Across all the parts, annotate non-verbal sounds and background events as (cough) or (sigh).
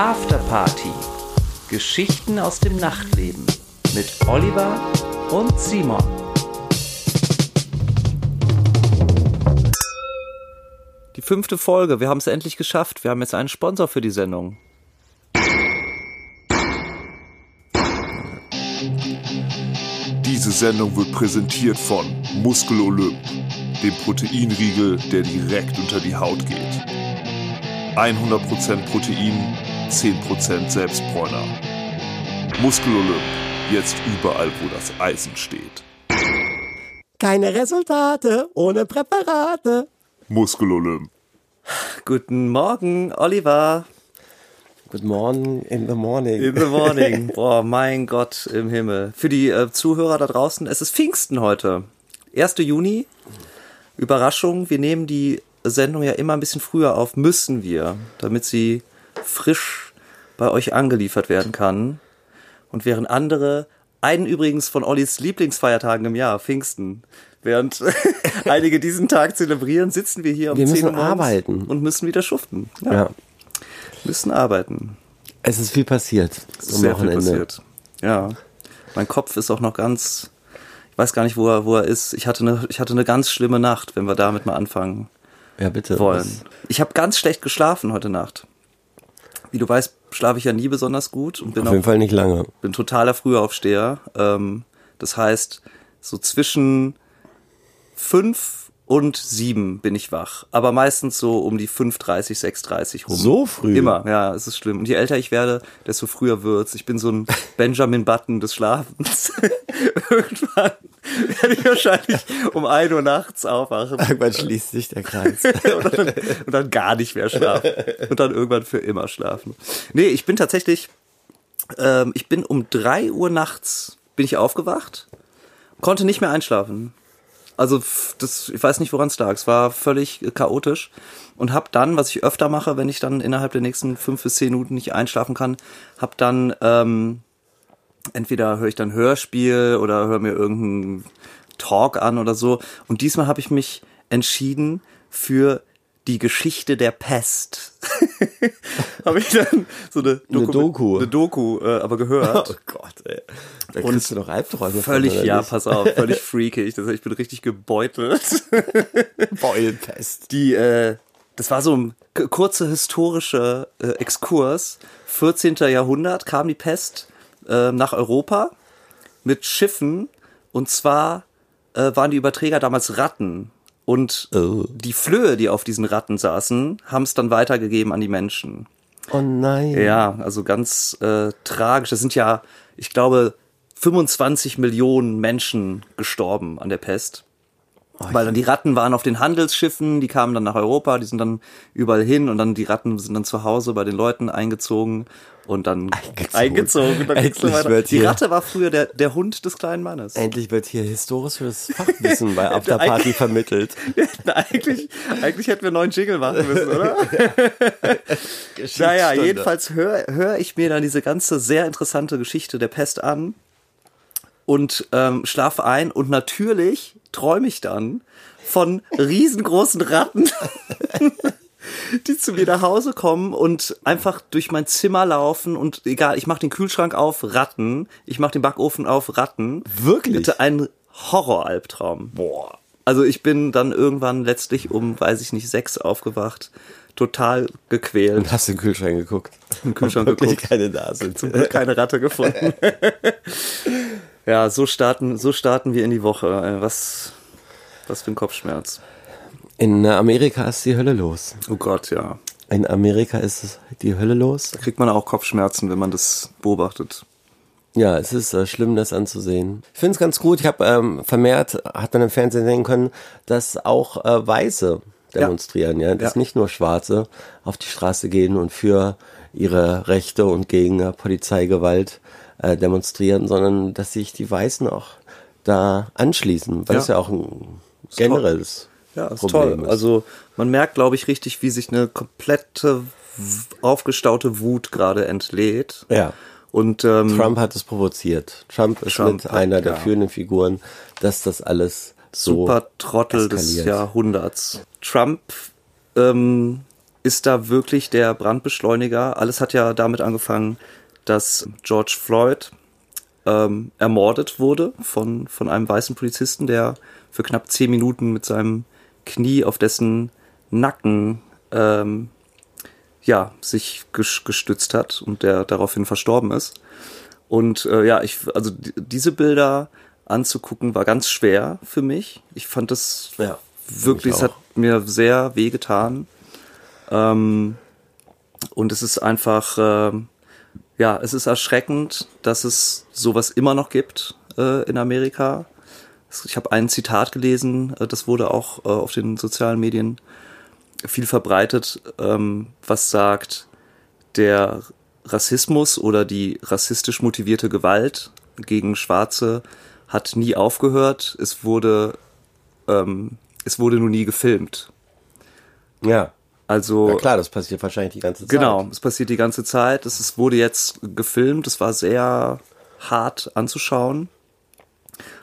Afterparty. Geschichten aus dem Nachtleben mit Oliver und Simon. Die fünfte Folge. Wir haben es endlich geschafft. Wir haben jetzt einen Sponsor für die Sendung. Diese Sendung wird präsentiert von Muskel Olymp, dem Proteinriegel, der direkt unter die Haut geht. 100% Protein, 10% Selbstbräuner. Muskel Olymp, jetzt überall, wo das Eisen steht. Keine Resultate ohne Präparate. Muskel Olymp. Guten Morgen, Oliver. Good morning in the morning. In the morning. (laughs) Boah, mein Gott im Himmel. Für die äh, Zuhörer da draußen, es ist Pfingsten heute. 1. Juni. Überraschung, wir nehmen die Sendung ja immer ein bisschen früher auf, müssen wir, damit sie frisch bei euch angeliefert werden kann. Und während andere, einen übrigens von Ollis Lieblingsfeiertagen im Jahr, Pfingsten, während (laughs) einige diesen Tag zelebrieren, sitzen wir hier um Wir 10 müssen Uhr arbeiten. und müssen wieder schuften. Ja. Müssen arbeiten. Es ist viel passiert am Sehr viel Wochenende. passiert. Ja. Mein Kopf ist auch noch ganz, ich weiß gar nicht, wo er, wo er ist. Ich hatte eine, ich hatte eine ganz schlimme Nacht, wenn wir damit mal anfangen Ja, bitte. wollen. Ich habe ganz schlecht geschlafen heute Nacht. Wie du weißt, schlafe ich ja nie besonders gut und bin Auf jeden auch Fall nicht lange. bin totaler Frühaufsteher. Ähm, das heißt, so zwischen fünf und sieben bin ich wach. Aber meistens so um die 5.30, 6.30 rum. So früh? Immer, ja, es ist schlimm. Und je älter ich werde, desto früher wird's. Ich bin so ein (laughs) Benjamin Button des Schlafens. (laughs) Irgendwann werde ich wahrscheinlich um 1 Uhr nachts aufwachen Irgendwann schließt sich der Kreis. (laughs) und, dann, und dann gar nicht mehr schlafen. Und dann irgendwann für immer schlafen. Nee, ich bin tatsächlich, ähm, ich bin um drei Uhr nachts bin ich aufgewacht, konnte nicht mehr einschlafen. Also das, ich weiß nicht, woran es lag. Es war völlig äh, chaotisch und habe dann, was ich öfter mache, wenn ich dann innerhalb der nächsten fünf bis zehn Minuten nicht einschlafen kann, habe dann ähm, entweder höre ich dann Hörspiel oder höre mir irgendeinen Talk an oder so. Und diesmal habe ich mich entschieden für die Geschichte der Pest. (laughs) habe ich dann so eine, Eine Doku. eine Doku äh, aber gehört. Oh Gott, ey. Da kriegst du doch Albträume von, Völlig, oder ja, nicht? pass auf, völlig (laughs) freakig. Das heißt, ich bin richtig gebeutelt. (laughs) Beulenpest. Die, äh, das war so ein kurzer historischer äh, Exkurs. 14. Jahrhundert kam die Pest äh, nach Europa mit Schiffen und zwar äh, waren die Überträger damals Ratten. Und Oh. die Flöhe, die auf diesen Ratten saßen, haben es dann weitergegeben an die Menschen. Oh nein. Ja, also ganz äh, tragisch. Das sind ja, ich glaube, 25 Millionen Menschen gestorben an der Pest. Weil dann die Ratten waren auf den Handelsschiffen, die kamen dann nach Europa, die sind dann überall hin und dann die Ratten sind dann zu Hause bei den Leuten eingezogen und dann Eingezogen. eingezogen. dann Endlich wird die hier- Ratte war früher der, der Hund des kleinen Mannes. Endlich wird hier historisches (laughs) Fachwissen bei Afterparty vermittelt. (laughs) eigentlich, eigentlich hätten wir einen neuen Jingle machen müssen, oder? (laughs) Naja, jedenfalls höre hör ich mir dann diese ganze sehr interessante Geschichte der Pest an und ähm, schlafe ein und natürlich träume ich dann von riesengroßen Ratten, (laughs) die zu mir nach Hause kommen und einfach durch mein Zimmer laufen und egal, ich mache den Kühlschrank auf, Ratten, ich mache den Backofen auf, Ratten. Wirklich? Bitte ein Horroralbtraum. Boah. Also ich bin dann irgendwann letztlich um, weiß ich nicht, sechs aufgewacht, total gequält. Und hast den Kühlschrank geguckt? Im Kühlschrank Wirklich geguckt. keine da sind. Zum Glück keine Ratte gefunden. (laughs) ja, so starten, so starten wir in die Woche. Äh, Was, was für ein Kopfschmerz. In Amerika ist die Hölle los. Oh Gott, ja. In Amerika ist es die Hölle los. Da kriegt man auch Kopfschmerzen, wenn man das beobachtet. Ja, es ist äh, schlimm, das anzusehen. Ich finde es ganz gut. Ich habe ähm, vermehrt, hat man im Fernsehen sehen können, dass auch äh, Weiße demonstrieren, ja, dass Ja. nicht nur Schwarze auf die Straße gehen und für ihre Rechte und gegen äh, Polizeigewalt äh, demonstrieren, sondern dass sich die Weißen auch da anschließen, weil Ja. es ja auch ein generelles Ja, ist Problem toll. ist. Also man merkt, glaube ich, richtig, wie sich eine komplette aufgestaute Wut gerade entlädt. ja. Und ähm, Trump hat es provoziert. Trump ist Trump mit hat- einer der ja. führenden Figuren, dass das alles so super Trottel des. Jahrhunderts. Trump ähm, ist da wirklich der Brandbeschleuniger. Alles hat ja damit angefangen, dass George Floyd ähm, ermordet wurde von, von einem weißen Polizisten, der für knapp zehn Minuten mit seinem Knie auf dessen Nacken ähm, ja, sich gestützt hat und der daraufhin verstorben ist. Und äh, ja, ich, also diese Bilder anzugucken war ganz schwer für mich. Ich fand das ja, wirklich, es hat mir sehr wehgetan. Ähm, und es ist einfach, äh, ja, es ist erschreckend, dass es sowas immer noch gibt äh, in Amerika. Ich habe ein Zitat gelesen, äh, das wurde auch äh, auf den sozialen Medien viel verbreitet, ähm, was sagt, der Rassismus oder die rassistisch motivierte Gewalt gegen Schwarze hat nie aufgehört. Es wurde, ähm, es wurde nur nie gefilmt. Ja. Also. Ja klar, das passiert wahrscheinlich die ganze Zeit. Genau, es passiert die ganze Zeit. Es ist, wurde jetzt gefilmt. Es war sehr hart anzuschauen.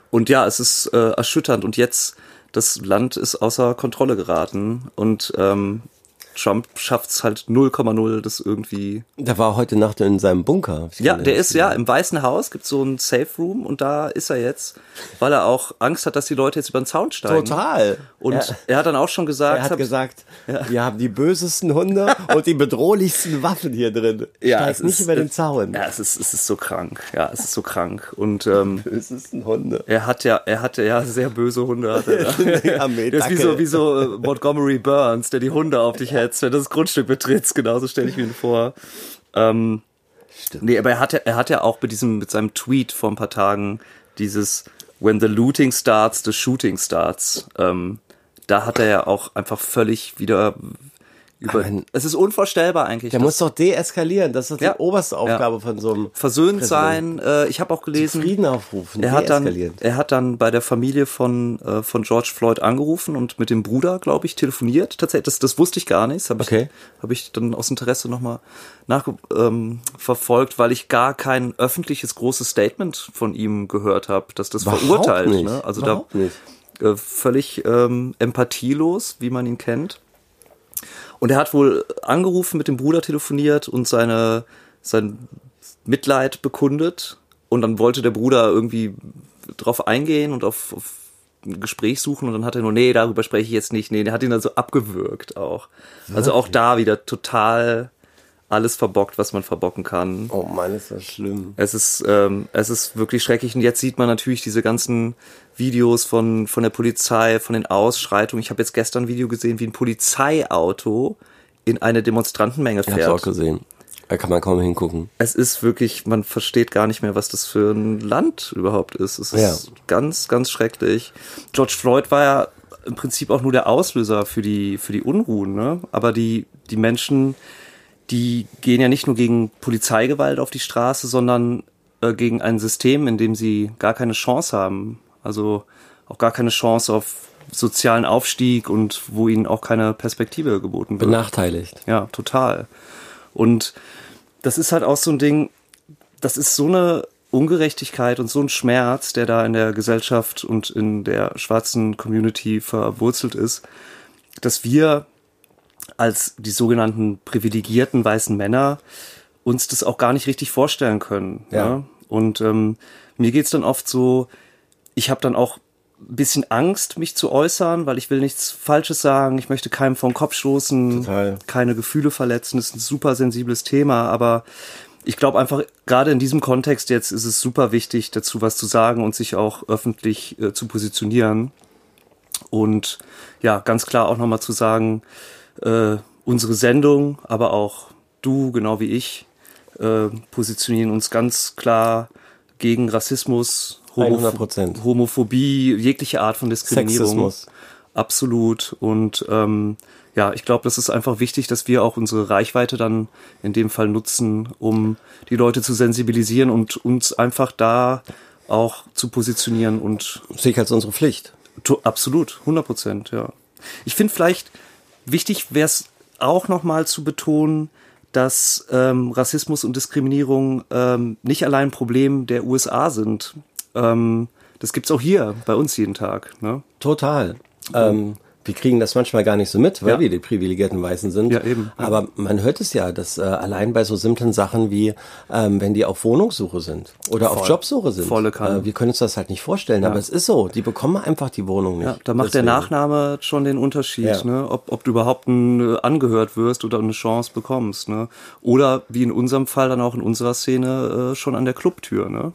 Und ja, es ist äh, erschütternd. Und jetzt, das Land ist außer Kontrolle geraten. Und ähm, Trump schafft es halt 0,0, das irgendwie. Der war heute Nacht in seinem Bunker. Ja, der ist ja im Weißen Haus, gibt so ein Safe Room und da ist er jetzt, weil er auch Angst hat, dass die Leute jetzt über den Zaun steigen. Total. Und ja. er hat dann auch schon gesagt. Er hat gesagt, ja. wir haben die bösesten Hunde und die bedrohlichsten Waffen hier drin. Ja, Steigt nicht ist, über den Zaun. Ja, es ist, es ist so krank. Ja, es ist so krank. Und ähm, die bösesten Hunde. Er hat ja, er hatte ja sehr böse Hunde. Hatte er. (laughs) (laughs) das ist wie so, wie so äh, Montgomery Burns, der die Hunde auf dich (laughs) hetzt, wenn das Grundstück betrittst. Genauso stelle ich mir ihn vor. Ähm, Stimmt. Nee, aber er hat ja, er hat ja auch mit diesem, mit seinem Tweet vor ein paar Tagen dieses When the looting starts, the shooting starts. Ähm, da hat er ja auch einfach völlig wieder über, meine, es ist unvorstellbar eigentlich. Der muss doch deeskalieren. Das ist ja, die oberste Aufgabe ja. von so einem. Versöhnt sein. Äh, ich habe auch gelesen. Frieden aufrufen. Er hat dann, er hat dann bei der Familie von äh, von George Floyd angerufen und mit dem Bruder, glaube ich, telefoniert. Tatsächlich, das, das wusste ich gar nicht. Habe okay. ich, hab ich dann aus Interesse nochmal nachverfolgt, ähm, weil ich gar kein öffentliches großes Statement von ihm gehört habe, dass das Überhaupt verurteilt. Nicht. Ne? Also Überhaupt da nicht. Äh, völlig ähm, empathielos, wie man ihn kennt. Und er hat wohl angerufen, mit dem Bruder telefoniert und seine, sein Mitleid bekundet. Und dann wollte der Bruder irgendwie drauf eingehen und auf, auf ein Gespräch suchen und dann hat er nur, nee, darüber spreche ich jetzt nicht. Nee, der hat ihn dann so abgewürgt auch. Wirklich? Also auch da wieder total alles verbockt, was man verbocken kann. Oh Mann, ist das schlimm. Es ist, ähm, es ist wirklich schrecklich. Und jetzt sieht man natürlich diese ganzen Videos von, von der Polizei, von den Ausschreitungen. Ich habe jetzt gestern ein Video gesehen, wie ein Polizeiauto in eine Demonstrantenmenge fährt. Ich hab's auch gesehen. Da kann man kaum hingucken. Es ist wirklich, man versteht gar nicht mehr, was das für ein Land überhaupt ist. Es ist ja. ganz, ganz schrecklich. George Floyd war ja im Prinzip auch nur der Auslöser für die, für die Unruhen, ne? Aber die, die Menschen, die gehen ja nicht nur gegen Polizeigewalt auf die Straße, sondern äh, gegen ein System, in dem sie gar keine Chance haben. Also auch gar keine Chance auf sozialen Aufstieg und wo ihnen auch keine Perspektive geboten wird. Benachteiligt. Ja, total. Und das ist halt auch so ein Ding, das ist so eine Ungerechtigkeit und so ein Schmerz, der da in der Gesellschaft und in der schwarzen Community verwurzelt ist, dass wir als die sogenannten privilegierten weißen Männer uns das auch gar nicht richtig vorstellen können. Ja. ja? Und ähm, mir geht's dann oft so, ich habe dann auch ein bisschen Angst, mich zu äußern, weil ich will nichts Falsches sagen, ich möchte keinem den Kopf stoßen, Total. keine Gefühle verletzen, das ist ein super sensibles Thema, aber ich glaube einfach, gerade in diesem Kontext jetzt ist es super wichtig, dazu was zu sagen und sich auch öffentlich äh, zu positionieren. Und ja, ganz klar auch nochmal zu sagen, äh, unsere Sendung, aber auch du, genau wie ich, äh, positionieren uns ganz klar gegen Rassismus, Homoph Homophobie, jegliche Art von Diskriminierung. Sexismus. Absolut. Und ähm, ja, ich glaube, das ist einfach wichtig, dass wir auch unsere Reichweite dann in dem Fall nutzen, um die Leute zu sensibilisieren und uns einfach da auch zu positionieren und sehe ich als unsere Pflicht. Absolut, 100 Prozent, ja. Ich finde vielleicht wichtig wäre es auch nochmal zu betonen, dass ähm, Rassismus und Diskriminierung ähm, nicht allein ein Problem der USA sind. Ähm, das gibt's auch hier bei uns jeden Tag. Ne? Total. Ähm, wir kriegen das manchmal gar nicht so mit, weil Ja. wir die privilegierten Weißen sind. Ja, eben, ja. Aber man hört es ja, dass äh, allein bei so simplen Sachen wie, ähm, wenn die auf Wohnungssuche sind oder auf Voll. Jobsuche sind. Volle Kanne. Äh, wir können uns das halt nicht vorstellen, aber es ist so. Die bekommen einfach die Wohnung nicht. Ja, da macht der Deswegen. Nachname schon den Unterschied, Ja. ne? ob, ob du überhaupt ein, äh, angehört wirst oder eine Chance bekommst. Ne? Oder wie in unserem Fall dann auch in unserer Szene äh, schon an der Clubtür. Ne?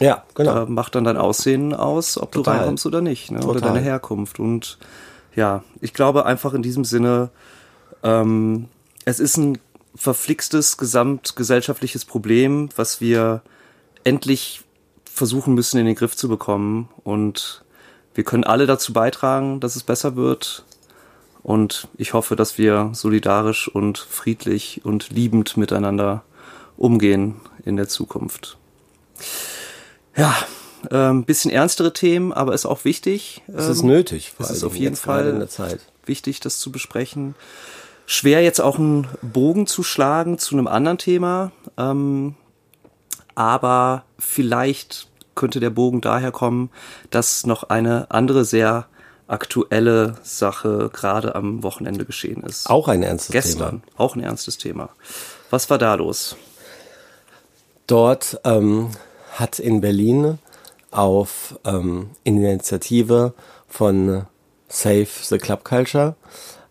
Ja, genau. Da macht dann dein Aussehen aus, ob Total. du reinkommst oder nicht. Ne? Oder deine Herkunft. Und ja, ich glaube einfach in diesem Sinne, ähm, es ist ein verflixtes gesamtgesellschaftliches Problem, was wir endlich versuchen müssen in den Griff zu bekommen. Und wir können alle dazu beitragen, dass es besser wird. Und ich hoffe, dass wir solidarisch und friedlich und liebend miteinander umgehen in der Zukunft. Ja, ein bisschen ernstere Themen, aber ist auch wichtig. es ist ähm, nötig. es ist auf jeden Fall wichtig, das zu besprechen. Schwer jetzt auch einen Bogen zu schlagen zu einem anderen Thema, ähm, aber vielleicht könnte der Bogen daher kommen, dass noch eine andere sehr aktuelle Sache gerade am Wochenende geschehen ist. Auch ein ernstes Gestern, Thema. auch ein ernstes Thema. Was war da los? Dort ähm, hat in Berlin auf ähm, Initiative von Save the Club Culture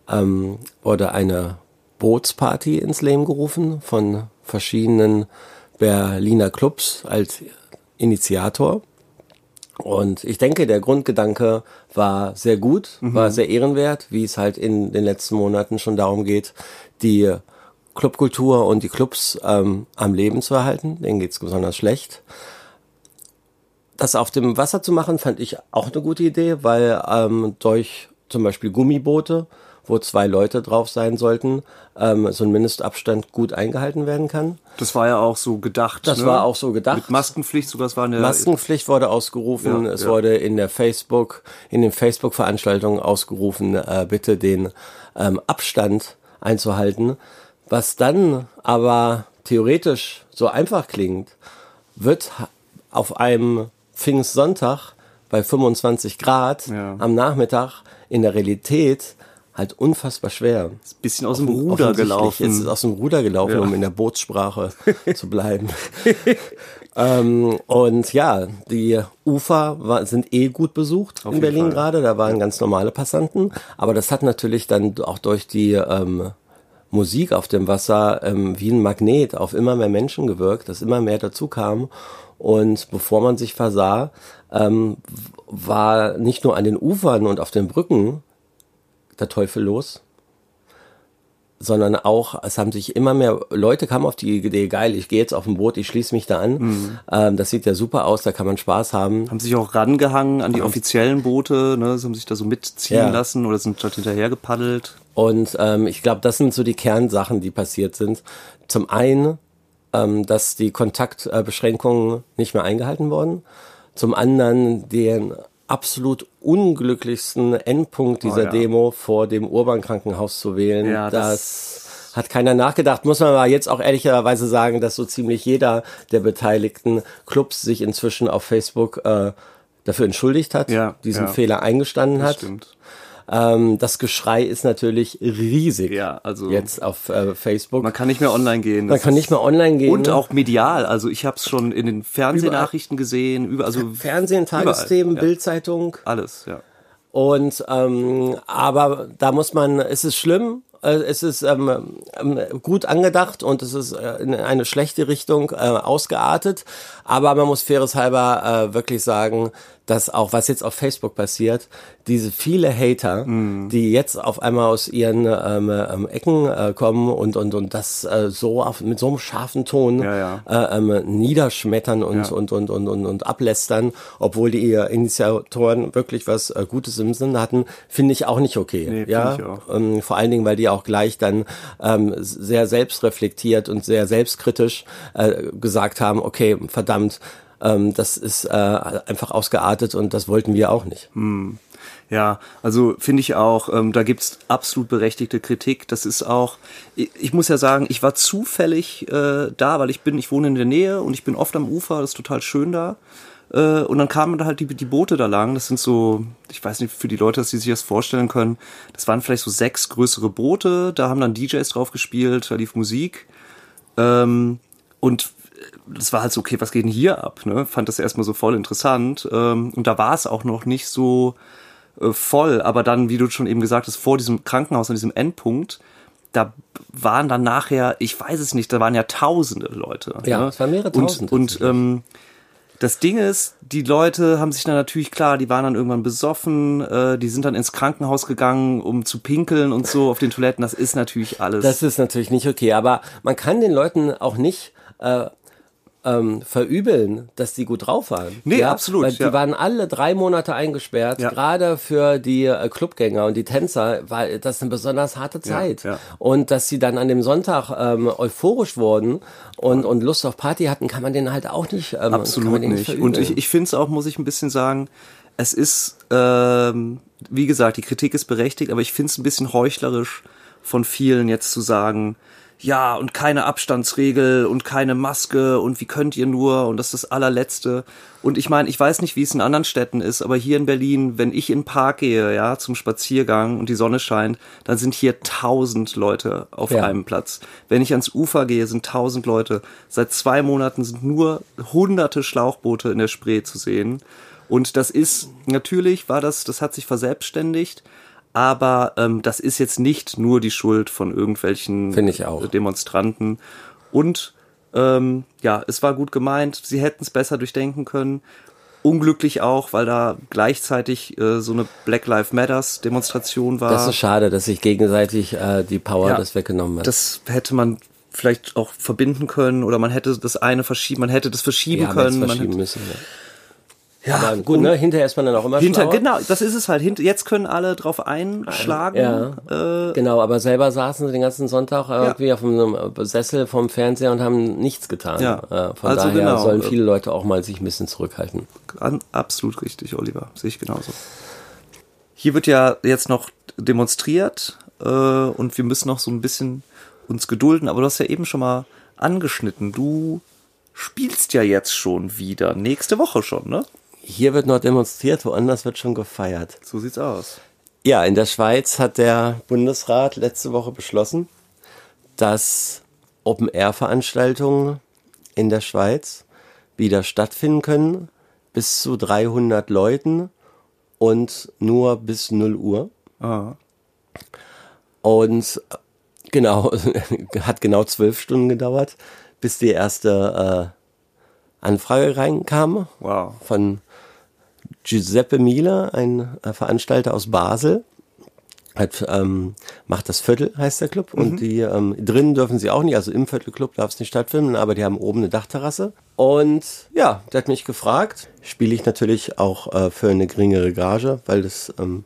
ähm, wurde eine Bootsparty ins Leben gerufen von verschiedenen Berliner Clubs als Initiator. Und ich denke, der Grundgedanke war sehr gut, war sehr ehrenwert, wie es halt in den letzten Monaten schon darum geht, die Clubkultur und die Clubs ähm, am Leben zu erhalten. Denen geht's besonders schlecht. Das auf dem Wasser zu machen, fand ich auch eine gute Idee, weil ähm, durch zum Beispiel Gummiboote, wo zwei Leute drauf sein sollten, ähm, so ein Mindestabstand gut eingehalten werden kann. Das war ja auch so gedacht. Das ne? war auch so gedacht. Mit Maskenpflicht sogar, das war eine Maskenpflicht wurde ausgerufen. Ja, es ja. wurde in der Facebook, in den Facebook-Veranstaltungen ausgerufen, äh, bitte den ähm, Abstand einzuhalten. Was dann aber theoretisch so einfach klingt, wird auf einem Pfingstsonntag bei 25 Grad Ja. am Nachmittag in der Realität halt unfassbar schwer. bisschen aus dem Ruder gelaufen. ist es aus dem Ruder gelaufen, Ja. um in der Bootssprache (laughs) zu bleiben. ähm, und ja, die Ufer war, sind eh gut besucht in jeden Berlin Fall. gerade. Da waren ganz normale Passanten. Aber das hat natürlich dann auch durch die ähm, Musik auf dem Wasser ähm, wie ein Magnet auf immer mehr Menschen gewirkt, dass immer mehr dazu kam. Und bevor man sich versah, ähm, war nicht nur an den Ufern und auf den Brücken der Teufel los, sondern auch, es haben sich immer mehr Leute kamen auf die Idee, geil, ich gehe jetzt auf ein Boot, ich schließe mich da an. Mhm. Ähm, das sieht ja super aus, da kann man Spaß haben. haben sich auch rangehangen an die offiziellen Boote, ne, sie haben sich da so mitziehen Ja. lassen oder sind dort hinterher gepaddelt. Und ähm, ich glaube, das sind so die Kernsachen, die passiert sind. Zum einen, ähm, dass die Kontaktbeschränkungen nicht mehr eingehalten wurden. Zum anderen den absolut unglücklichsten Endpunkt dieser Oh ja. Demo vor dem Urban-Krankenhaus zu wählen. Ja, das, hat keiner nachgedacht. Muss man aber jetzt auch ehrlicherweise sagen, dass so ziemlich jeder der beteiligten Clubs sich inzwischen auf Facebook äh, dafür entschuldigt hat, Ja, diesen. Fehler eingestanden Das hat. stimmt. Ähm, das Geschrei ist natürlich riesig. Ja, also Jetzt auf äh, Facebook. man kann nicht mehr online gehen. Man kann nicht mehr online gehen. und auch medial. Also ich habe es schon in den Fernsehnachrichten gesehen, über also Fernsehen, Tagesthemen, überall, ja. Bildzeitung. alles, ja. Und ähm, aber da muss man, es ist schlimm, äh, es ist ähm, ähm, gut angedacht und es ist äh, in eine schlechte Richtung äh, ausgeartet. Aber man muss faires halber äh, wirklich sagen, dass auch was jetzt auf Facebook passiert, diese viele Hater, Mhm. die jetzt auf einmal aus ihren ähm, ähm, Ecken äh, kommen und und und das äh, so auf, mit so einem scharfen Ton Ja, ja. Äh, ähm, niederschmettern und, Ja. und, und, und, und, und ablästern, obwohl die äh, Initiatoren wirklich was äh, Gutes im Sinn hatten, finde ich auch nicht okay. Nee, ja? ich auch. Ähm, vor allen Dingen, weil die auch gleich dann ähm, sehr selbstreflektiert und sehr selbstkritisch äh, gesagt haben, okay, verdammt, ähm, das ist äh, einfach ausgeartet und das wollten wir auch nicht. Ja, also finde ich auch, ähm, da gibt's absolut berechtigte Kritik. Das ist auch, ich, ich muss ja sagen, ich war zufällig äh, da, weil ich bin, ich wohne in der Nähe und ich bin oft am Ufer, das ist total schön da. Äh, und dann kamen da halt die, die Boote da lang. Das sind so, ich weiß nicht, für die Leute, dass die sich das vorstellen können. Das waren vielleicht so sechs größere Boote. Da haben dann DJs drauf gespielt, da lief Musik. Ähm, und das war halt so, okay, was geht denn hier ab? Ne? Fand das erstmal so voll interessant. Ähm, und da war es auch noch nicht so äh, voll. Aber dann, wie du schon eben gesagt hast, vor diesem Krankenhaus, an diesem Endpunkt, da waren dann nachher, ich weiß es nicht, da waren ja tausende Leute. Ja, ne? es waren mehrere tausend. Und, und ähm, das Ding ist, die Leute haben sich dann natürlich klar, die waren dann irgendwann besoffen, äh, die sind dann ins Krankenhaus gegangen, um zu pinkeln und so auf den Toiletten. Das ist natürlich alles. Das ist natürlich nicht okay, aber man kann den Leuten auch nicht äh, ähm, verübeln, dass die gut drauf waren. Nee, absolut, Weil die ja. waren alle drei Monate eingesperrt. Ja. Gerade für die äh, Clubgänger und die Tänzer war das eine besonders harte Zeit. ja. Und dass sie dann an dem Sonntag ähm, euphorisch wurden und, und Lust auf Party hatten, kann man denen halt auch nicht. Ähm, Absolut nicht. verübeln. Und ich, ich finde es auch, muss ich ein bisschen sagen, es ist, ähm, wie gesagt, die Kritik ist berechtigt, aber ich finde es ein bisschen heuchlerisch von vielen jetzt zu sagen, ja, und keine Abstandsregel und keine Maske und wie könnt ihr nur und das ist das allerletzte. Und ich meine, ich weiß nicht, wie es in anderen Städten ist, aber hier in Berlin, wenn ich in den Park gehe, ja, zum Spaziergang und die Sonne scheint, dann sind hier tausend Leute auf Ja. einem Platz. Wenn ich ans Ufer gehe, sind tausend Leute. Seit zwei Monaten sind nur hunderte Schlauchboote in der Spree zu sehen. Und das ist, natürlich war das, das hat sich verselbstständigt, aber ähm, das ist jetzt nicht nur die Schuld von irgendwelchen Finde ich auch. Demonstranten. Und ähm, ja, es war gut gemeint, sie hätten es besser durchdenken können. Unglücklich auch, weil da gleichzeitig äh, so eine Black Lives Matters Demonstration war. das ist schade, dass sich gegenseitig äh, die Power Ja. das weggenommen hat. Das hätte man vielleicht auch verbinden können oder man hätte das eine verschieben, man hätte das verschieben ja, man hätte können. es Man verschieben hätte, müssen. Ja. Ja, Aber gut, ne? Hinterher ist man dann auch immer Hinter, schlauer. genau, das ist es halt. Hint, jetzt können alle drauf einschlagen. Ja. Äh, Genau, aber selber saßen sie den ganzen Sonntag irgendwie auf einem Sessel vom Fernseher und haben nichts getan. Ja. Äh, Von Also daher genau. sollen viele Leute auch mal sich ein bisschen zurückhalten. an, absolut richtig, Oliver. Sehe ich genauso. Hier wird ja jetzt noch demonstriert äh, und wir müssen noch so ein bisschen uns gedulden, aber du hast ja eben schon mal angeschnitten. Du spielst ja jetzt schon wieder. Nächste Woche schon, ne? Hier wird noch demonstriert, woanders wird schon gefeiert. So sieht's aus. Ja, in der Schweiz hat der Bundesrat letzte Woche beschlossen, dass Open-Air-Veranstaltungen in der Schweiz wieder stattfinden können, bis zu 300 Leuten und nur bis 0 Uhr. Ah. Und äh, genau, (laughs) hat genau zwölf Stunden gedauert, bis die erste äh, Anfrage reinkam Wow. von Giuseppe Miele, ein äh, Veranstalter aus Basel. Hat, ähm, macht das Viertel, heißt der Club. Und die ähm, drinnen dürfen sie auch nicht, also im Viertelclub darf es nicht stattfinden, aber die haben oben eine Dachterrasse. Und ja, der hat mich gefragt. Spiele ich natürlich auch äh, für eine geringere Gage, weil das ähm,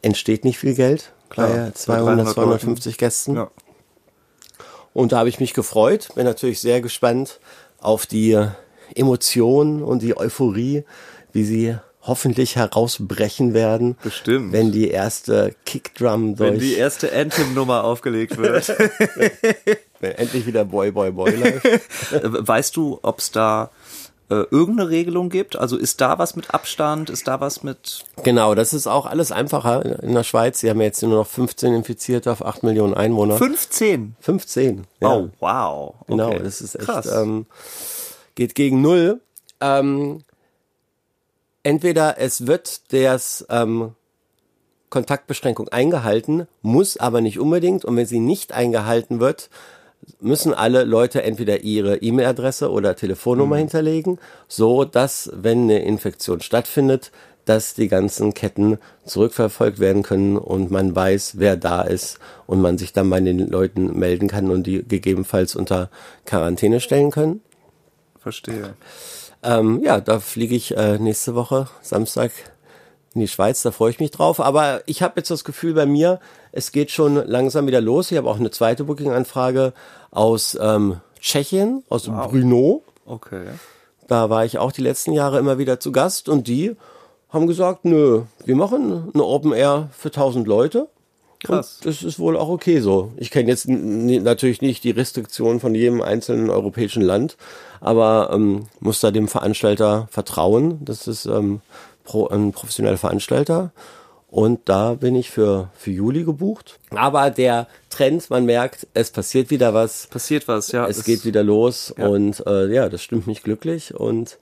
entsteht nicht viel Geld. Klar, bei 200, 300 250 Gästen. Ja. Und da habe ich mich gefreut, bin natürlich sehr gespannt auf die Emotionen und die Euphorie, wie sie hoffentlich herausbrechen werden. Bestimmt. Wenn die erste Kickdrum durch, Wenn die erste Anthem-Nummer aufgelegt wird. (laughs) wenn endlich wieder Boy Boy Boy läuft. Äh, weißt du, ob es da äh, irgendeine Regelung gibt? Also ist da was mit Abstand? Ist da was mit... genau, das ist auch alles einfacher in der Schweiz. Sie haben jetzt nur noch 15 Infizierte auf 8 Millionen Einwohner. 15? 15. Ja. Oh, wow. Genau, Okay. das ist echt, Krass. ähm, geht gegen Null. Ähm, entweder es wird das ähm, Kontaktbeschränkung eingehalten, muss aber nicht unbedingt. Und wenn sie nicht eingehalten wird, müssen alle Leute entweder ihre E-Mail-Adresse oder Telefonnummer hinterlegen, so dass, wenn eine Infektion stattfindet, dass die ganzen Ketten zurückverfolgt werden können und man weiß, wer da ist und man sich dann bei den Leuten melden kann und die gegebenenfalls unter Quarantäne stellen können. Verstehe. Ähm, ja, da fliege ich äh, nächste Woche, Samstag, in die Schweiz, da freue ich mich drauf. Aber ich habe jetzt das Gefühl bei mir, es geht schon langsam wieder los. Ich habe auch eine zweite Booking-Anfrage aus ähm, Tschechien, aus Brno. Okay. Da war ich auch die letzten Jahre immer wieder zu Gast und die haben gesagt, nö, wir machen eine Open Air für 1000 Leute Krass. Und das ist wohl auch okay so. Ich kenne jetzt natürlich nicht die Restriktionen von jedem einzelnen europäischen Land, aber ähm, muss da dem Veranstalter vertrauen. Das ist ähm, pro, ein professioneller Veranstalter. Und da bin ich für, für Juli gebucht. Aber der Trend, man merkt, es passiert wieder was. Passiert was, ja. Es geht wieder los und äh, ja, das stimmt mich glücklich und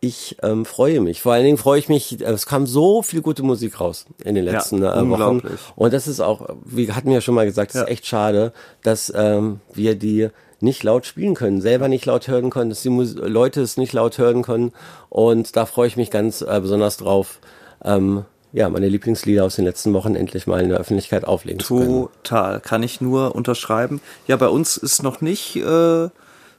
ich ähm, freue mich. Vor allen Dingen freue ich mich, äh, es kam so viel gute Musik raus in den letzten Ja, äh, Wochen. Und das ist auch, wir hatten ja schon mal gesagt, es Ja. ist echt schade, dass ähm, wir die nicht laut spielen können, selber nicht laut hören können, dass die Mus Leute es nicht laut hören können. Und da freue ich mich ganz äh, besonders drauf, ähm, ja, meine Lieblingslieder aus den letzten Wochen endlich mal in der Öffentlichkeit auflegen zu können. Total, kann ich nur unterschreiben. Ja, bei uns ist noch nicht äh,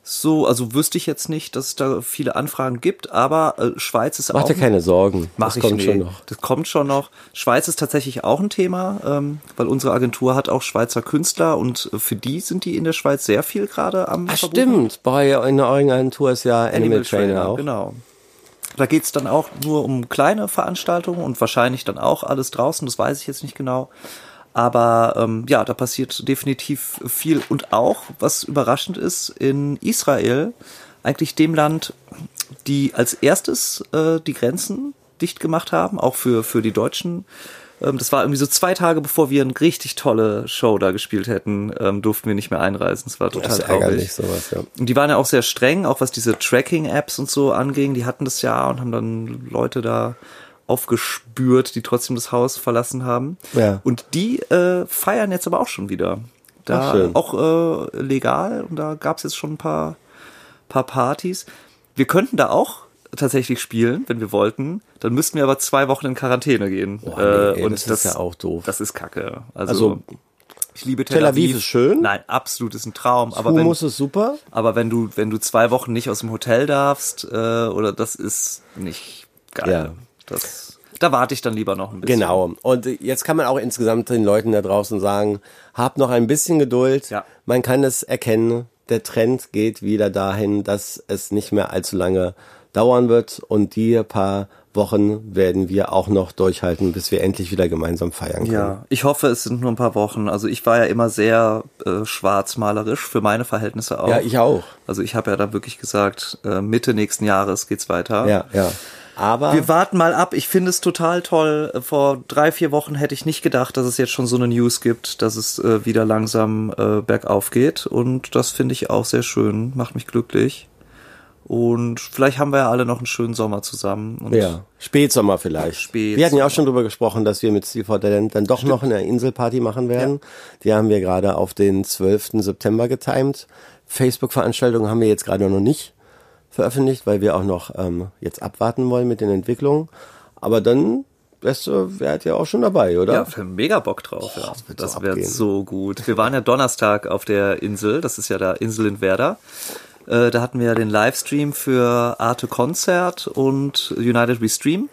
so, also wüsste ich jetzt nicht, dass es da viele Anfragen gibt, aber äh, Schweiz ist Mach auch. dir keine Sorgen, Mach das ich kommt nee. schon noch. Das kommt schon noch. Schweiz ist tatsächlich auch ein Thema, ähm, weil unsere Agentur hat auch Schweizer Künstler und äh, für die sind die in der Schweiz sehr viel gerade am Ach, Verbuchen. stimmt, bei in der euren Agentur ist ja Animal, Trainer, auch. Genau. Da geht's dann auch nur um kleine Veranstaltungen und wahrscheinlich dann auch alles draußen, das weiß ich jetzt nicht genau. Aber ähm, ja, da passiert definitiv viel. Und auch, was überraschend ist, in Israel, eigentlich dem Land, die als erstes äh, die Grenzen dicht gemacht haben, auch für, für die Deutschen. Ähm, das war irgendwie so zwei Tage, bevor wir eine richtig tolle Show da gespielt hätten, ähm, durften wir nicht mehr einreisen. Es war total Das ist traurig. ärgerlich, sowas, ja. Und die waren ja auch sehr streng, auch was diese Tracking-Apps und so anging. Die hatten das ja und haben dann Leute da aufgespürt, die trotzdem das Haus verlassen haben. Ja. Und die äh, feiern jetzt aber auch schon wieder. Da Ach, auch äh, legal und da gab's jetzt schon ein paar, paar Partys. Wir könnten da auch tatsächlich spielen, wenn wir wollten. Dann müssten wir aber zwei Wochen in Quarantäne gehen. Boah, nee, ey, und das ist ja auch doof. Das ist kacke. Also, Also, ich liebe Tel Tel Aviv Aviv. ist schön. Nein, absolut ist ein Traum. Aber Aber wenn, muss es super. aber wenn du, wenn du zwei Wochen nicht aus dem Hotel darfst, äh, oder das ist nicht geil. Ja. Das, da warte ich dann lieber noch ein bisschen. Genau. Und jetzt kann man auch insgesamt den Leuten da draußen sagen, habt noch ein bisschen Geduld. Ja. Man kann es erkennen. Der Trend geht wieder dahin, dass es nicht mehr allzu lange dauern wird. Und die paar Wochen werden wir auch noch durchhalten, bis wir endlich wieder gemeinsam feiern können. Ja, ich hoffe, es sind nur ein paar Wochen. Also ich war ja immer sehr äh, schwarzmalerisch für meine Verhältnisse auch. Ja, ich auch. Also ich habe ja da wirklich gesagt, äh, Mitte nächsten Jahres geht's weiter. Ja, ja. Aber Wir warten mal ab. Ich finde es total toll. Vor drei, vier Wochen hätte ich nicht gedacht, dass es jetzt schon so eine News gibt, dass es äh, wieder langsam äh, bergauf geht. Und das finde ich auch sehr schön. Macht mich glücklich. Und vielleicht haben wir ja alle noch einen schönen Sommer zusammen. Und Ja, Spätsommer vielleicht. Spätsommer. Wir hatten ja auch schon drüber gesprochen, dass wir mit for Talent dann doch noch eine Inselparty machen werden. Die haben wir gerade auf den 12. September getimt. Facebook-Veranstaltungen haben wir jetzt gerade noch nicht veröffentlicht, weil wir auch noch ähm, jetzt abwarten wollen mit den Entwicklungen. Aber dann wärst du, wärt ihr auch schon dabei, oder? Ja, für mega Bock drauf. ja. das wird so Das wäre abgehen. so gut. Wir waren ja Donnerstag auf der Insel. Das ist ja da Insel in Werder. Äh, da hatten wir ja den Livestream für Arte Konzert und United We Stream.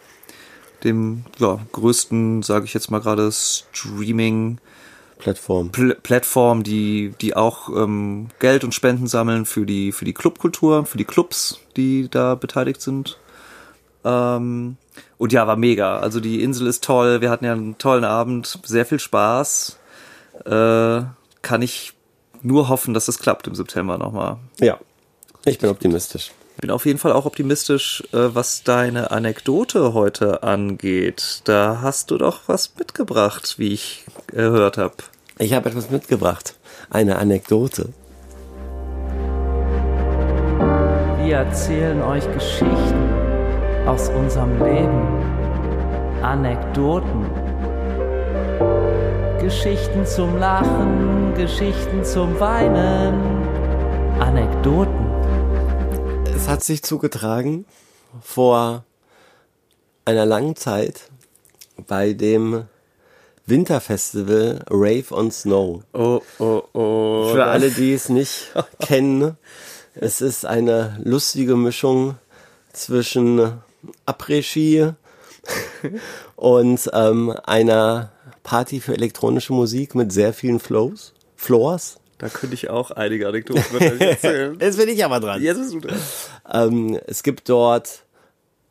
Dem ja, größten, sage ich jetzt mal gerade, Streaming Plattform. Pl Plattform, die, die auch ähm, Geld und Spenden sammeln für die, für die Clubkultur, für die Clubs, die da beteiligt sind. Ähm, und ja, war mega. Also die Insel ist toll. Wir hatten ja einen tollen Abend, sehr viel Spaß. Äh, kann ich nur hoffen, dass das klappt im September nochmal. Ja, ich bin optimistisch. Bin auf jeden Fall auch optimistisch, äh, was deine Anekdote heute angeht. Da hast du doch was mitgebracht, wie ich gehört habe. Ich habe etwas mitgebracht. Eine Anekdote. Wir erzählen euch Geschichten aus unserem Leben, Anekdoten, Geschichten zum Lachen, Geschichten zum Weinen, Anekdoten. Es hat sich zugetragen vor einer langen Zeit bei dem Winterfestival Rave on Snow. Oh, oh, oh. Für alle, die es nicht (laughs) kennen, es ist eine lustige Mischung zwischen Après-Ski (laughs) und ähm, einer Party für elektronische Musik mit sehr vielen Flows, Floors. Da könnte ich auch einige Anekdoten (laughs) erzählen. Jetzt bin ich aber dran. Jetzt bist du dran. Ähm, es gibt dort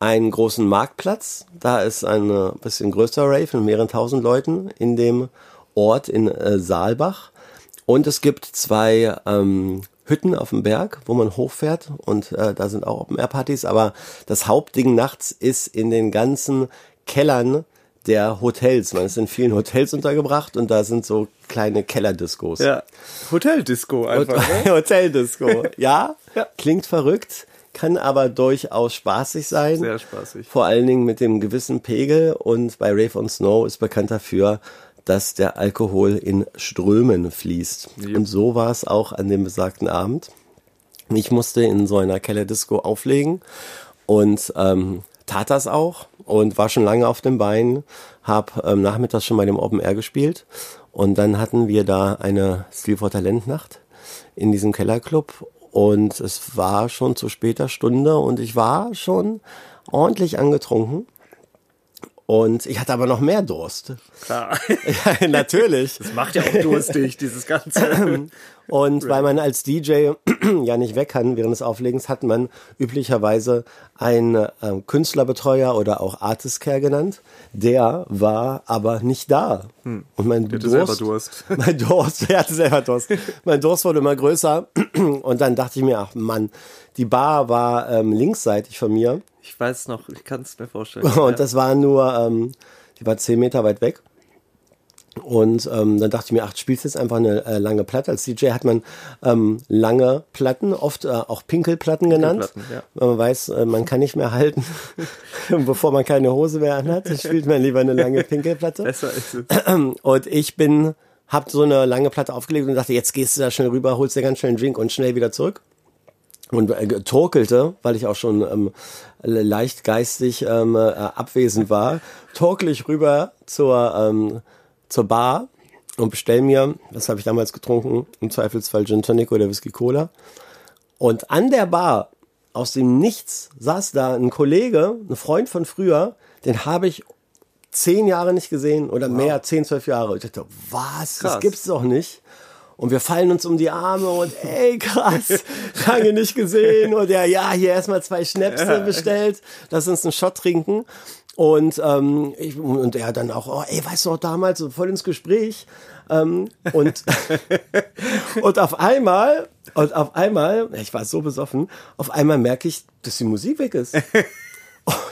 einen großen Marktplatz. Da ist ein bisschen größer Rave mit mehreren tausend Leuten in dem Ort in äh, Saalbach. Und es gibt zwei ähm, Hütten auf dem Berg, wo man hochfährt und äh, da sind auch Open-Air-Partys. Aber das Hauptding nachts ist in den ganzen Kellern der Hotels. Man ist in vielen Hotels untergebracht und da sind so kleine Kellerdiscos. Ja. Hoteldisco einfach. Ne? (laughs) Hoteldisco. Ja, Ja. klingt verrückt, kann aber durchaus spaßig sein. Sehr spaßig. Vor allen Dingen mit dem gewissen Pegel und bei Rave on Snow ist bekannt dafür, dass der Alkohol in Strömen fließt. Und so war es auch an dem besagten Abend. Ich musste in so einer Kellerdisco auflegen und ähm, tat das auch und war schon lange auf den Beinen, hab ähm, nachmittags schon bei dem Open Air gespielt und dann hatten wir da eine Steel for Talent Nacht in diesem Kellerclub und es war schon zu später Stunde und ich war schon ordentlich angetrunken und ich hatte aber noch mehr Durst. Klar. (laughs) Ja, natürlich. Das macht ja auch durstig, dieses Ganze. (laughs) Und weil man als DJ (clears throat) ja nicht weg kann während des Auflegens, hat man üblicherweise einen äh, Künstlerbetreuer oder auch Artist Care genannt. Der war aber nicht da. Und mein hatte Durst, selber Durst. mein Durst, er hatte selber Durst. (laughs) mein Durst wurde immer größer. (clears throat) Und dann dachte ich mir, ach Mann, die Bar war ähm, linksseitig von mir. Ich weiß noch, ich kann es mir vorstellen. (laughs) Und das war nur, ähm, die war zehn Meter weit weg. Und ähm, dann dachte ich mir, ach, spielst jetzt einfach eine äh, lange Platte. Als DJ hat man ähm, lange Platten, oft äh, auch Pinkelplatten genannt. Pinkelplatten, ja. Weil man weiß, äh, man kann nicht mehr halten, (laughs) (laughs) bevor man keine Hose mehr anhat. Dann spielt man lieber eine lange Pinkelplatte. Besser ist es. (clears throat) Und ich bin, hab so eine lange Platte aufgelegt und dachte, jetzt gehst du da schnell rüber, holst dir ganz schnell einen Drink und schnell wieder zurück. Und äh, torkelte, weil ich auch schon ähm, leicht geistig ähm, äh, abwesend war, torkel ich rüber zur, ähm, zur Bar und bestell mir, was habe ich damals getrunken, im Zweifelsfall Gin Tonic oder Whisky Cola. Und an der Bar, aus dem Nichts, saß da ein Kollege, ein Freund von früher, den habe ich zehn Jahre nicht gesehen oder mehr, zehn, zwölf Jahre. Ich dachte, was? Das Krass. gibt's doch nicht. Und wir fallen uns um die Arme und ey, krass, (laughs) lange nicht gesehen. Und er, ja, hier erstmal zwei Schnäpse bestellt, lass uns einen Shot trinken. Und, ähm, ich, und er dann auch, oh, ey, weißt du noch damals, so voll ins Gespräch. Ähm, und, (laughs) und auf einmal, und auf einmal, ich war so besoffen, auf einmal merke ich, dass die Musik weg ist. (laughs)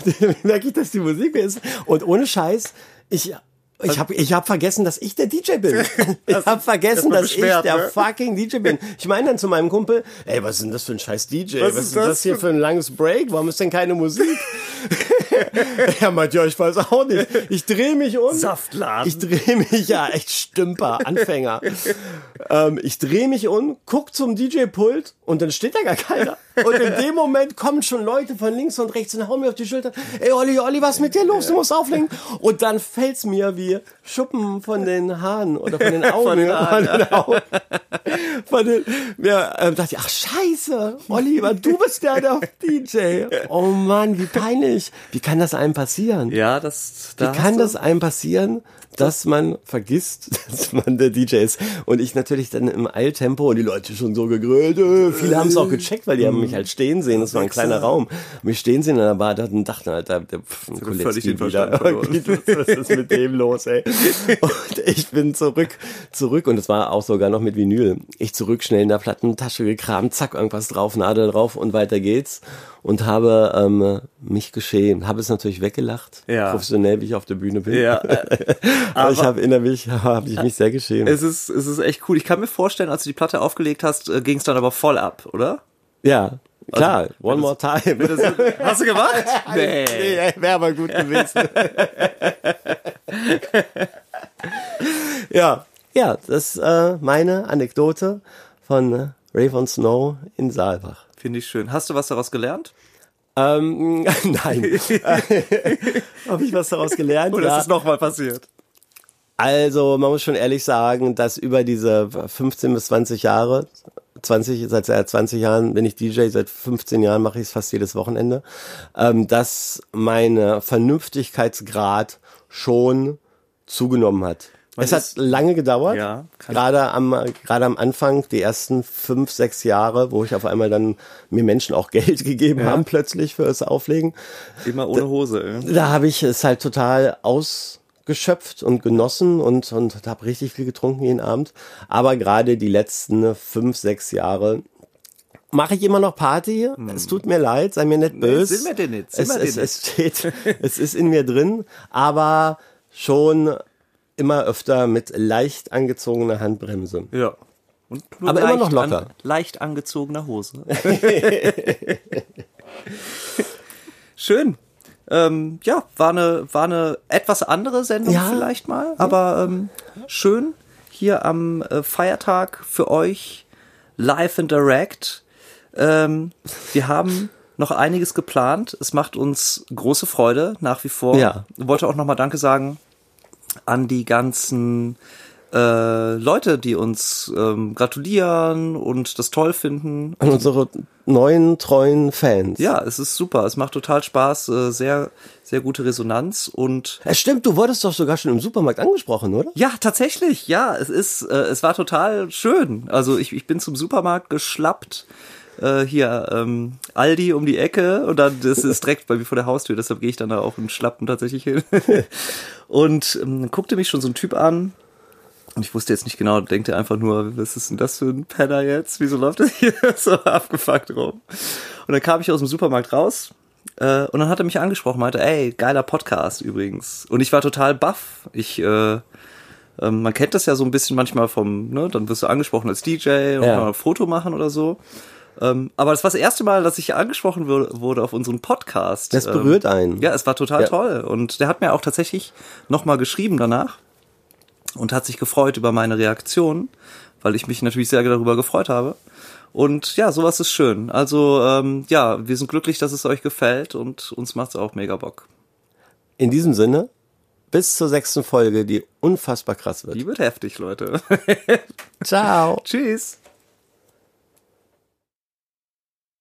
Und merke ich, dass die Musik weg ist. Und ohne Scheiß, ich, ich habe ich hab vergessen, dass ich der DJ bin. (laughs) Ich habe vergessen, dass ich der ne? fucking DJ bin. (laughs) Ich meine dann zu meinem Kumpel, ey, was ist denn das für ein scheiß DJ? Was, ist das, hier für- für ein langes Break? Warum ist denn keine Musik? (laughs) er meint, ja, ich weiß auch nicht. Ich drehe mich um. Saftladen. Ich drehe mich, ja, echt Stümper, Anfänger. ähm, ich drehe mich um, guck zum DJ-Pult und dann steht da gar keiner. Und in dem Moment kommen schon Leute von links und rechts und hauen mir auf die Schulter. Ey, Olli, Olli, was ist mit dir los? Du musst auflegen. Und dann fällt's mir wie Schuppen von den Haaren oder von den (laughs) Augen. Von den Haaren, von den Augen. Von den, ja, ähm, dachte ich, ach scheiße, Oliver, du bist ja der (laughs) DJ. Oh Mann, wie peinlich. Wie kann das einem passieren? Ja, das. Wie Da kann hast du- das einem passieren, dass man vergisst, (laughs) dass man der DJ ist? Und ich natürlich dann im Eiltempo und die Leute schon so gegrölt. Äh, viele haben es auch gecheckt, weil die haben mich halt stehen sehen. Das war ein kleiner Raum. Mich stehen sehen in der Bar und dachten halt, der, der pff, ein völlig Kolecki den wieder. (laughs) Was ist mit dem los, ey? (laughs) Und ich bin zurück, zurück und es war auch sogar noch mit Vinyl. Ich zurück, schnell in der Plattentasche gekramt, zack, irgendwas drauf, Nadel drauf und weiter geht's. Und habe ähm, mich geschehen, habe es natürlich weggelacht, Ja. professionell, wie ich auf der Bühne bin. Ja, (laughs) äh, Aber ich habe innerlich, habe ich mich sehr geschämt. es ist, es ist echt cool. Ich kann mir vorstellen, als du die Platte aufgelegt hast, ging es dann aber voll ab, oder? Ja, klar, one more time. (laughs) Hast du gemacht? (laughs) Nee. Nee, wäre aber gut gewesen. (laughs) ja, ja, das ist äh, meine Anekdote von äh, Rave on Snow in Saalbach. Finde ich schön. Hast du was daraus gelernt? Ähm, nein. Habe ich was daraus gelernt? Oder ja. ist es nochmal passiert? Also, man muss schon ehrlich sagen, dass über diese 15 bis 20 Jahre, 20, seit seit 20 Jahren bin ich DJ, seit 15 Jahren mache ich es fast jedes Wochenende, ähm, dass mein äh, Vernünftigkeitsgrad schon zugenommen hat. es hat ist- lange gedauert, Ja, gerade am, gerade am Anfang, die ersten fünf, sechs Jahre, wo ich auf einmal dann mir Menschen auch (laughs) Geld gegeben haben plötzlich fürs Auflegen. Immer ohne Hose. ey. Da habe ich es halt total ausgenutzt geschöpft und genossen und, und habe richtig viel getrunken jeden Abend. Aber gerade die letzten fünf, sechs Jahre mache ich immer noch Party. Es tut mir leid, sei mir nicht böse. sind wir denn nicht, sind Es, es, es steht, (laughs) es ist in mir drin, aber schon immer öfter mit leicht angezogener Handbremse. Ja. Und nur Aber immer noch locker. An, leicht angezogener Hose. (laughs) Schön. Ähm, ja, war eine, war eine etwas andere Sendung Ja. vielleicht mal, aber ähm, schön hier am äh, Feiertag für euch live and direct. Ähm, wir haben noch einiges geplant. Es macht uns große Freude nach wie vor. Ja. Ich wollte auch nochmal Danke sagen an die ganzen äh, Leute, die uns ähm, gratulieren und das toll finden. An unsere neuen, treuen Fans. Ja, es ist super. Es macht total Spaß. Äh, sehr, sehr gute Resonanz und Es stimmt, du wurdest doch sogar schon im Supermarkt angesprochen, oder? ja, tatsächlich. Ja, es ist, äh, es war total schön. Also ich, ich bin zum Supermarkt geschlappt. Äh, hier ähm, Aldi um die Ecke und dann das ist direkt bei mir vor der Haustür, deshalb gehe ich dann da auch in Schlappen tatsächlich hin. (laughs) und ähm, guckte mich schon so ein Typ an und ich wusste jetzt nicht genau, denkt er einfach nur, was ist denn das für ein Penner jetzt? Wieso läuft das hier (laughs) so abgefuckt rum? Und dann kam ich aus dem Supermarkt raus äh, und dann hat er mich angesprochen, meinte, ey, geiler Podcast übrigens. Und ich war total baff. Ich, äh, ähm, man kennt das ja so ein bisschen manchmal vom, ne, dann wirst du angesprochen als DJ und Ja. mal ein Foto machen oder so. Ähm, aber das war das erste Mal, dass ich angesprochen wurde, wurde auf unseren Podcast. Das berührt einen. Ähm, Ja, es war total Ja. toll. Und der hat mir auch tatsächlich nochmal geschrieben danach und hat sich gefreut über meine Reaktion, weil ich mich natürlich sehr darüber gefreut habe. Und ja, sowas ist schön. Also ähm, ja, wir sind glücklich, dass es euch gefällt und uns macht's auch mega Bock. In diesem Sinne, bis zur sechsten Folge, die unfassbar krass wird. Die wird heftig, Leute. (laughs) (laughs) Ciao. Tschüss.